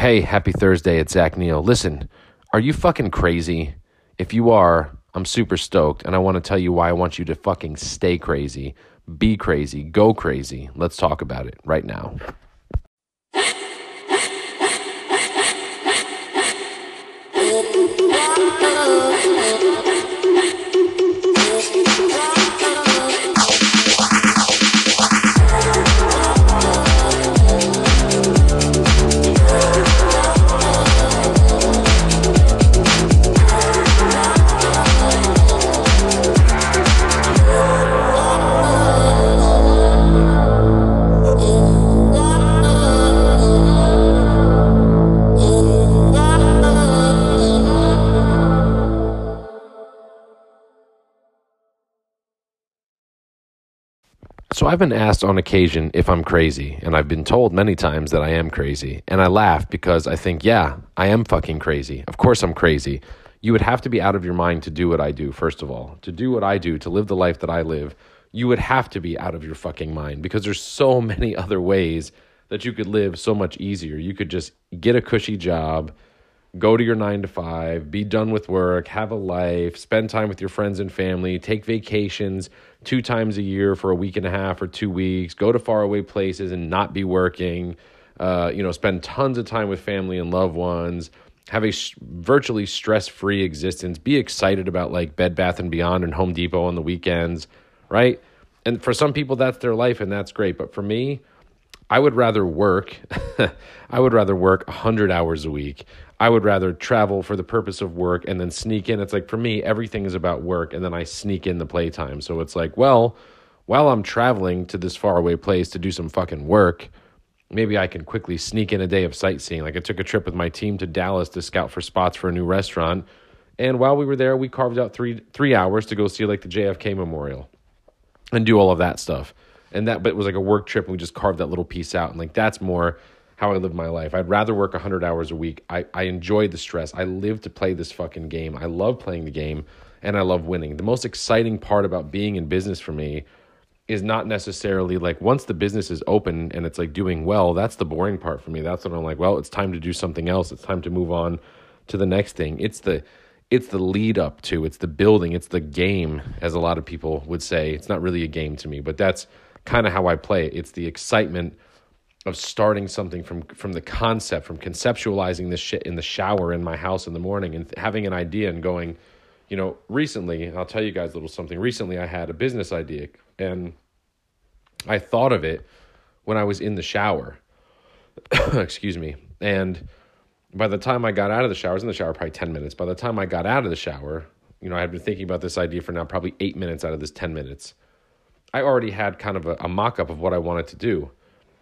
Hey, happy Thursday. It's Zach Neil. Listen, are you fucking crazy? If you are, I'm super stoked, and I want to tell you why I want you to fucking stay crazy, be crazy, go crazy. Let's talk about it right now. I've been asked on occasion if I'm crazy, and I've been told many times that I am crazy. And I laugh because I think, yeah, I am fucking crazy. Of course I'm crazy. You would have to be out of your mind to do what I do, first of all. To do what I do, to live the life that I live, you would have to be out of your fucking mind because there's so many other ways that you could live so much easier. You could just get a cushy job, go to your nine to five, be done with work, have a life, spend time with your friends and family, take vacations two times a year for a week and a half or two weeks, go to faraway places and not be working, uh, you know, spend tons of time with family and loved ones, have a sh- virtually stress free existence, be excited about like Bed Bath and Beyond and Home Depot on the weekends, right? And for some people, that's their life and that's great. But for me, I would rather work. I would rather work 100 hours a week. I would rather travel for the purpose of work and then sneak in. It's like for me, everything is about work and then I sneak in the playtime. So it's like, well, while I'm traveling to this faraway place to do some fucking work, maybe I can quickly sneak in a day of sightseeing. Like I took a trip with my team to Dallas to scout for spots for a new restaurant. And while we were there, we carved out three three hours to go see like the JFK Memorial and do all of that stuff and that but it was like a work trip and we just carved that little piece out and like that's more how I live my life. I'd rather work 100 hours a week. I, I enjoy the stress. I live to play this fucking game. I love playing the game and I love winning. The most exciting part about being in business for me is not necessarily like once the business is open and it's like doing well, that's the boring part for me. That's when I'm like, well, it's time to do something else. It's time to move on to the next thing. It's the it's the lead up to, it's the building, it's the game, as a lot of people would say. It's not really a game to me, but that's kind of how I play it. It's the excitement of starting something from from the concept, from conceptualizing this shit in the shower in my house in the morning and having an idea and going, you know, recently, I'll tell you guys a little something. Recently I had a business idea and I thought of it when I was in the shower. Excuse me. And by the time I got out of the shower, I was in the shower probably 10 minutes. By the time I got out of the shower, you know, I had been thinking about this idea for now probably eight minutes out of this 10 minutes. I already had kind of a, a mock up of what I wanted to do,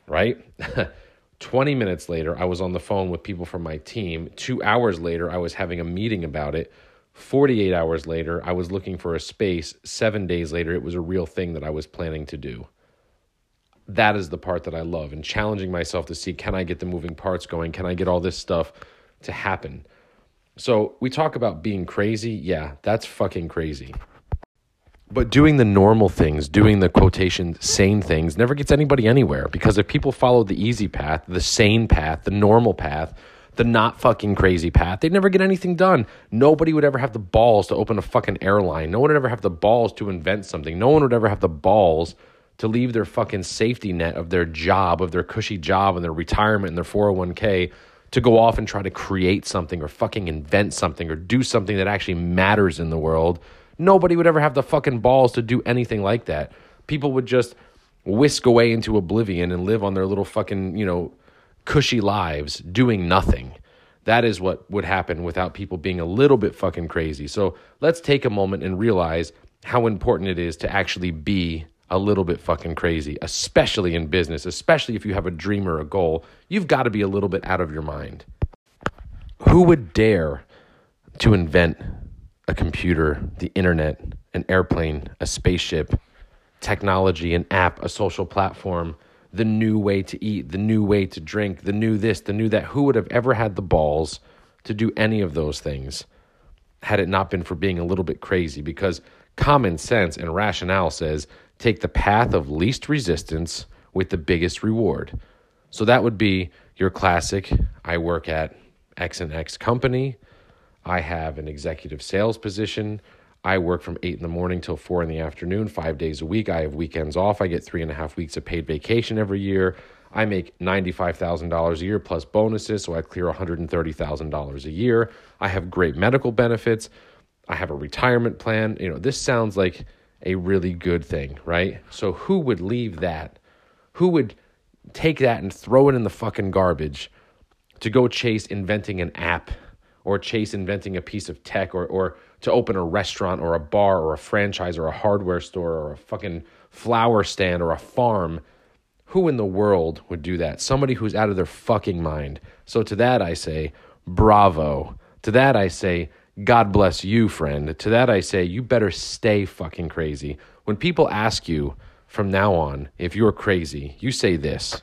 right? 20 minutes later, I was on the phone with people from my team. Two hours later, I was having a meeting about it. 48 hours later, I was looking for a space. Seven days later, it was a real thing that I was planning to do. That is the part that I love and challenging myself to see can I get the moving parts going? Can I get all this stuff to happen? So we talk about being crazy. Yeah, that's fucking crazy. But doing the normal things, doing the quotation sane things, never gets anybody anywhere because if people follow the easy path, the sane path, the normal path, the not fucking crazy path, they'd never get anything done. Nobody would ever have the balls to open a fucking airline. No one would ever have the balls to invent something. No one would ever have the balls to leave their fucking safety net of their job, of their cushy job and their retirement and their 401k to go off and try to create something or fucking invent something or do something that actually matters in the world Nobody would ever have the fucking balls to do anything like that. People would just whisk away into oblivion and live on their little fucking, you know, cushy lives doing nothing. That is what would happen without people being a little bit fucking crazy. So let's take a moment and realize how important it is to actually be a little bit fucking crazy, especially in business, especially if you have a dream or a goal. You've got to be a little bit out of your mind. Who would dare to invent a computer, the internet, an airplane, a spaceship, technology, an app, a social platform, the new way to eat, the new way to drink, the new this, the new that. Who would have ever had the balls to do any of those things had it not been for being a little bit crazy? Because common sense and rationale says take the path of least resistance with the biggest reward. So that would be your classic I work at X and X company. I have an executive sales position. I work from eight in the morning till four in the afternoon, five days a week. I have weekends off. I get three and a half weeks of paid vacation every year. I make $95,000 a year plus bonuses, so I clear $130,000 a year. I have great medical benefits. I have a retirement plan. You know, this sounds like a really good thing, right? So who would leave that? Who would take that and throw it in the fucking garbage to go chase inventing an app or chase inventing a piece of tech or or to open a restaurant or a bar or a franchise or a hardware store or a fucking flower stand or a farm? Who in the world would do that? Somebody who's out of their fucking mind. So to that I say, bravo. To that I say, God bless you, friend. To that I say, you better stay fucking crazy. When people ask you from now on if you're crazy, you say this.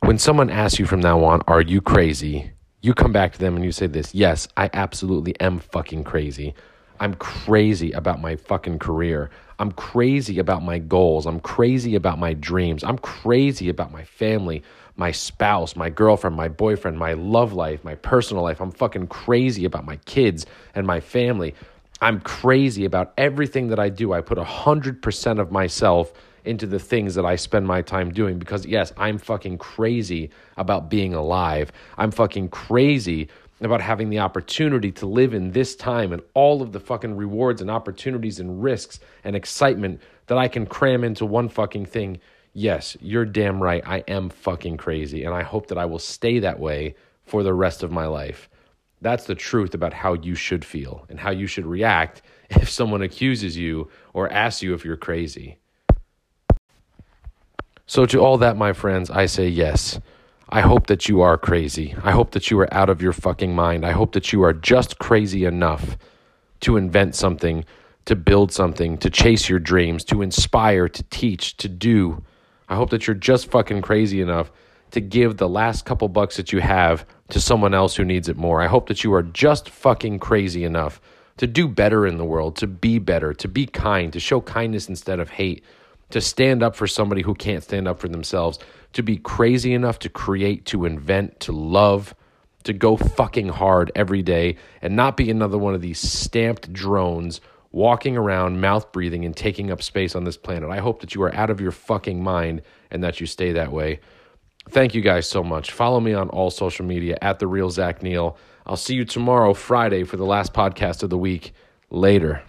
When someone asks you from now on, are you crazy? You come back to them and you say this, yes, I absolutely am fucking crazy. I'm crazy about my fucking career. I'm crazy about my goals. I'm crazy about my dreams. I'm crazy about my family, my spouse, my girlfriend, my boyfriend, my love life, my personal life. I'm fucking crazy about my kids and my family. I'm crazy about everything that I do. I put 100% of myself into the things that I spend my time doing because, yes, I'm fucking crazy about being alive. I'm fucking crazy about having the opportunity to live in this time and all of the fucking rewards and opportunities and risks and excitement that I can cram into one fucking thing. Yes, you're damn right. I am fucking crazy. And I hope that I will stay that way for the rest of my life. That's the truth about how you should feel and how you should react if someone accuses you or asks you if you're crazy. So, to all that, my friends, I say yes. I hope that you are crazy. I hope that you are out of your fucking mind. I hope that you are just crazy enough to invent something, to build something, to chase your dreams, to inspire, to teach, to do. I hope that you're just fucking crazy enough to give the last couple bucks that you have to someone else who needs it more. I hope that you are just fucking crazy enough to do better in the world, to be better, to be kind, to show kindness instead of hate, to stand up for somebody who can't stand up for themselves, to be crazy enough to create, to invent, to love, to go fucking hard every day and not be another one of these stamped drones walking around, mouth breathing, and taking up space on this planet. I hope that you are out of your fucking mind and that you stay that way. Thank you guys so much. Follow me on all social media at the real Zach Neil. I'll see you tomorrow, Friday, for the last podcast of the week. Later.